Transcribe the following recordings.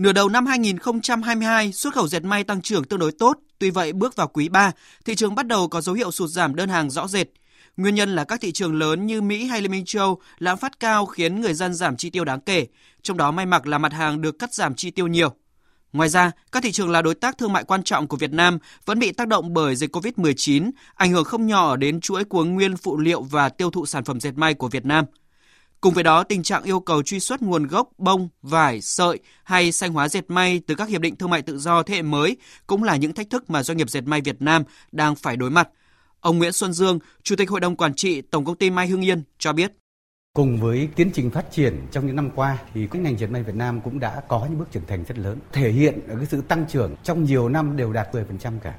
Nửa đầu năm 2022, xuất khẩu dệt may tăng trưởng tương đối tốt, tuy vậy bước vào quý 3, thị trường bắt đầu có dấu hiệu sụt giảm đơn hàng rõ rệt. Nguyên nhân là các thị trường lớn như Mỹ hay Liên minh châu lạm phát cao khiến người dân giảm chi tiêu đáng kể, trong đó may mặc là mặt hàng được cắt giảm chi tiêu nhiều. Ngoài ra, các thị trường là đối tác thương mại quan trọng của Việt Nam vẫn bị tác động bởi dịch COVID-19, ảnh hưởng không nhỏ đến chuỗi cuống nguyên phụ liệu và tiêu thụ sản phẩm dệt may của Việt Nam. Cùng với đó, tình trạng yêu cầu truy xuất nguồn gốc bông, vải, sợi hay xanh hóa dệt may từ các hiệp định thương mại tự do thế hệ mới cũng là những thách thức mà doanh nghiệp dệt may Việt Nam đang phải đối mặt. Ông Nguyễn Xuân Dương, Chủ tịch Hội đồng Quản trị Tổng công ty May Hưng Yên cho biết. Cùng với tiến trình phát triển trong những năm qua thì cái ngành dệt may Việt Nam cũng đã có những bước trưởng thành rất lớn, thể hiện ở cái sự tăng trưởng trong nhiều năm đều đạt 10% cả.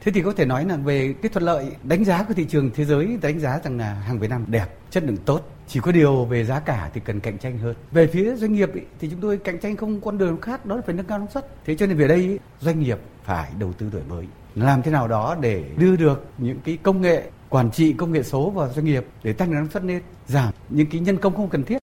Thế thì có thể nói là về cái thuận lợi đánh giá của thị trường thế giới đánh giá rằng là hàng Việt Nam đẹp, chất lượng tốt. Chỉ có điều về giá cả thì cần cạnh tranh hơn. Về phía doanh nghiệp ý, thì chúng tôi cạnh tranh không con đường khác đó là phải nâng cao năng suất. Thế cho nên về đây ý, doanh nghiệp phải đầu tư đổi mới làm thế nào đó để đưa được những cái công nghệ quản trị công nghệ số vào doanh nghiệp để tăng năng suất lên, giảm những cái nhân công không cần thiết.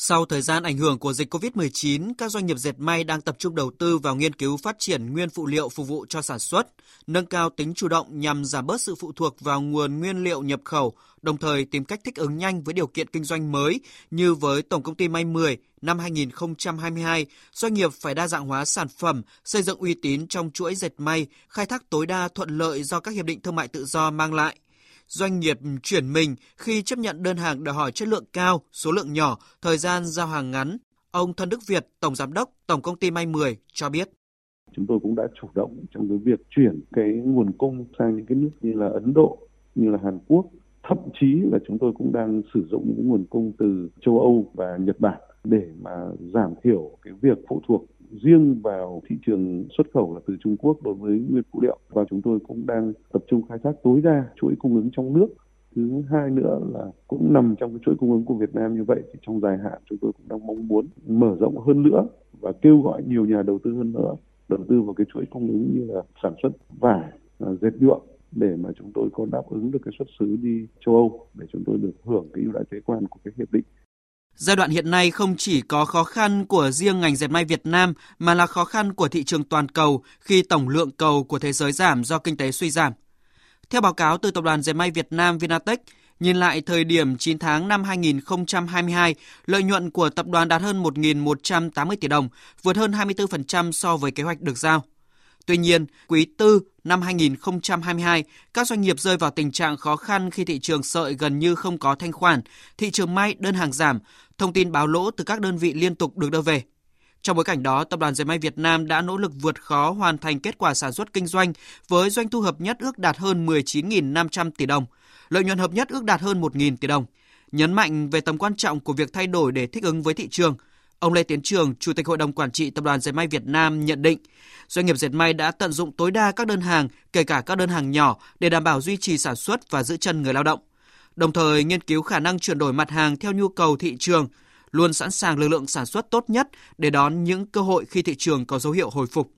Sau thời gian ảnh hưởng của dịch COVID-19, các doanh nghiệp dệt may đang tập trung đầu tư vào nghiên cứu phát triển nguyên phụ liệu phục vụ cho sản xuất, nâng cao tính chủ động nhằm giảm bớt sự phụ thuộc vào nguồn nguyên liệu nhập khẩu, đồng thời tìm cách thích ứng nhanh với điều kiện kinh doanh mới. Như với Tổng công ty May 10 năm 2022, doanh nghiệp phải đa dạng hóa sản phẩm, xây dựng uy tín trong chuỗi dệt may, khai thác tối đa thuận lợi do các hiệp định thương mại tự do mang lại doanh nghiệp chuyển mình khi chấp nhận đơn hàng đòi hỏi chất lượng cao, số lượng nhỏ, thời gian giao hàng ngắn. Ông Thân Đức Việt, Tổng Giám đốc Tổng Công ty May 10 cho biết. Chúng tôi cũng đã chủ động trong cái việc chuyển cái nguồn cung sang những cái nước như là Ấn Độ, như là Hàn Quốc. Thậm chí là chúng tôi cũng đang sử dụng những nguồn cung từ châu Âu và Nhật Bản để mà giảm thiểu cái việc phụ thuộc riêng vào thị trường xuất khẩu là từ Trung Quốc đối với nguyên phụ liệu. Và chúng tôi cũng đang tập trung khai thác tối đa chuỗi cung ứng trong nước. Thứ hai nữa là cũng nằm trong cái chuỗi cung ứng của Việt Nam như vậy thì trong dài hạn chúng tôi cũng đang mong muốn mở rộng hơn nữa và kêu gọi nhiều nhà đầu tư hơn nữa đầu tư vào cái chuỗi cung ứng như là sản xuất vải à, dệt nhuộm để mà chúng tôi có đáp ứng được cái xuất xứ đi châu Âu, để chúng tôi được hưởng cái ưu đãi thuế quan của cái hiệp định. Giai đoạn hiện nay không chỉ có khó khăn của riêng ngành dệt may Việt Nam mà là khó khăn của thị trường toàn cầu khi tổng lượng cầu của thế giới giảm do kinh tế suy giảm. Theo báo cáo từ Tập đoàn Dệt may Việt Nam Vinatech, nhìn lại thời điểm 9 tháng năm 2022, lợi nhuận của tập đoàn đạt hơn 1.180 tỷ đồng, vượt hơn 24% so với kế hoạch được giao. Tuy nhiên, quý tư năm 2022, các doanh nghiệp rơi vào tình trạng khó khăn khi thị trường sợi gần như không có thanh khoản, thị trường may đơn hàng giảm, thông tin báo lỗ từ các đơn vị liên tục được đưa về. Trong bối cảnh đó, Tập đoàn Dệt may Việt Nam đã nỗ lực vượt khó hoàn thành kết quả sản xuất kinh doanh với doanh thu hợp nhất ước đạt hơn 19.500 tỷ đồng, lợi nhuận hợp nhất ước đạt hơn 1.000 tỷ đồng. Nhấn mạnh về tầm quan trọng của việc thay đổi để thích ứng với thị trường, Ông Lê Tiến Trường, Chủ tịch Hội đồng Quản trị Tập đoàn Dệt may Việt Nam nhận định, doanh nghiệp dệt may đã tận dụng tối đa các đơn hàng, kể cả các đơn hàng nhỏ để đảm bảo duy trì sản xuất và giữ chân người lao động. Đồng thời nghiên cứu khả năng chuyển đổi mặt hàng theo nhu cầu thị trường, luôn sẵn sàng lực lượng sản xuất tốt nhất để đón những cơ hội khi thị trường có dấu hiệu hồi phục.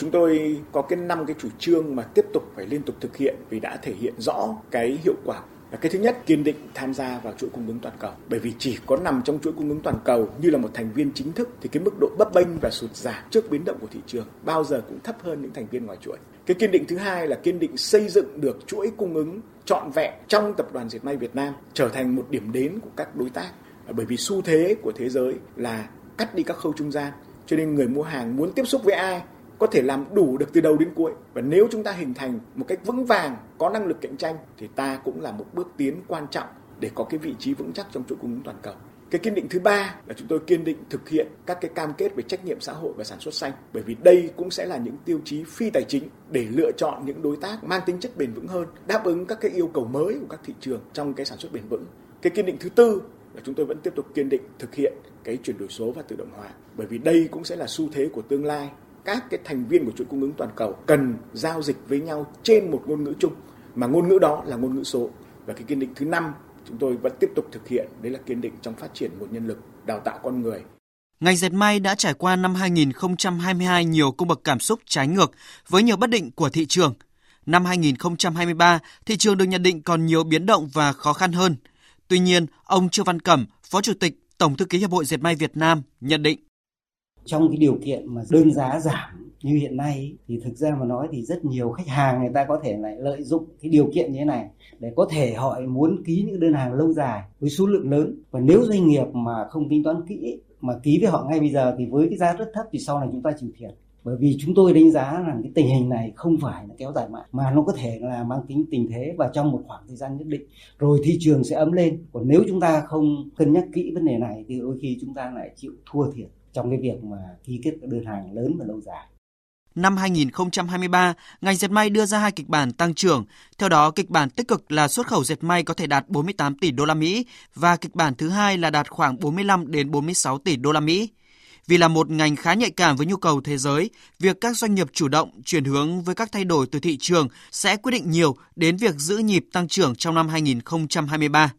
Chúng tôi có cái năm cái chủ trương mà tiếp tục phải liên tục thực hiện vì đã thể hiện rõ cái hiệu quả là cái thứ nhất, kiên định tham gia vào chuỗi cung ứng toàn cầu. Bởi vì chỉ có nằm trong chuỗi cung ứng toàn cầu như là một thành viên chính thức thì cái mức độ bấp bênh và sụt giảm trước biến động của thị trường bao giờ cũng thấp hơn những thành viên ngoài chuỗi. Cái kiên định thứ hai là kiên định xây dựng được chuỗi cung ứng trọn vẹn trong tập đoàn dệt may Việt Nam, trở thành một điểm đến của các đối tác. Bởi vì xu thế của thế giới là cắt đi các khâu trung gian, cho nên người mua hàng muốn tiếp xúc với ai có thể làm đủ được từ đầu đến cuối. Và nếu chúng ta hình thành một cách vững vàng, có năng lực cạnh tranh, thì ta cũng là một bước tiến quan trọng để có cái vị trí vững chắc trong chuỗi cung ứng toàn cầu. Cái kiên định thứ ba là chúng tôi kiên định thực hiện các cái cam kết về trách nhiệm xã hội và sản xuất xanh. Bởi vì đây cũng sẽ là những tiêu chí phi tài chính để lựa chọn những đối tác mang tính chất bền vững hơn, đáp ứng các cái yêu cầu mới của các thị trường trong cái sản xuất bền vững. Cái kiên định thứ tư là chúng tôi vẫn tiếp tục kiên định thực hiện cái chuyển đổi số và tự động hóa. Bởi vì đây cũng sẽ là xu thế của tương lai các cái thành viên của chuỗi cung ứng toàn cầu cần giao dịch với nhau trên một ngôn ngữ chung mà ngôn ngữ đó là ngôn ngữ số và cái kiên định thứ năm chúng tôi vẫn tiếp tục thực hiện đấy là kiên định trong phát triển nguồn nhân lực đào tạo con người Ngành dệt may đã trải qua năm 2022 nhiều cung bậc cảm xúc trái ngược với nhiều bất định của thị trường. Năm 2023, thị trường được nhận định còn nhiều biến động và khó khăn hơn. Tuy nhiên, ông Trương Văn Cẩm, Phó Chủ tịch Tổng thư ký Hiệp hội Dệt may Việt Nam nhận định trong cái điều kiện mà đơn giá giảm như hiện nay thì thực ra mà nói thì rất nhiều khách hàng người ta có thể lại lợi dụng cái điều kiện như thế này để có thể họ muốn ký những đơn hàng lâu dài với số lượng lớn. Và nếu doanh nghiệp mà không tính toán kỹ, mà ký với họ ngay bây giờ thì với cái giá rất thấp thì sau này chúng ta chịu thiệt. Bởi vì chúng tôi đánh giá rằng cái tình hình này không phải là kéo dài mãi, mà nó có thể là mang tính tình thế và trong một khoảng thời gian nhất định, rồi thị trường sẽ ấm lên. Còn nếu chúng ta không cân nhắc kỹ vấn đề này thì đôi khi chúng ta lại chịu thua thiệt trong cái việc mà ký kết các đơn hàng lớn và lâu dài Năm 2023, ngành dệt may đưa ra hai kịch bản tăng trưởng. Theo đó, kịch bản tích cực là xuất khẩu dệt may có thể đạt 48 tỷ đô la Mỹ và kịch bản thứ hai là đạt khoảng 45 đến 46 tỷ đô la Mỹ. Vì là một ngành khá nhạy cảm với nhu cầu thế giới, việc các doanh nghiệp chủ động chuyển hướng với các thay đổi từ thị trường sẽ quyết định nhiều đến việc giữ nhịp tăng trưởng trong năm 2023.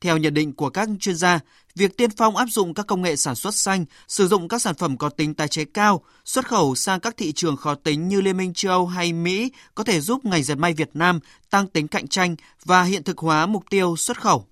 Theo nhận định của các chuyên gia, việc tiên phong áp dụng các công nghệ sản xuất xanh, sử dụng các sản phẩm có tính tái chế cao, xuất khẩu sang các thị trường khó tính như Liên minh châu Âu hay Mỹ có thể giúp ngành dệt may Việt Nam tăng tính cạnh tranh và hiện thực hóa mục tiêu xuất khẩu.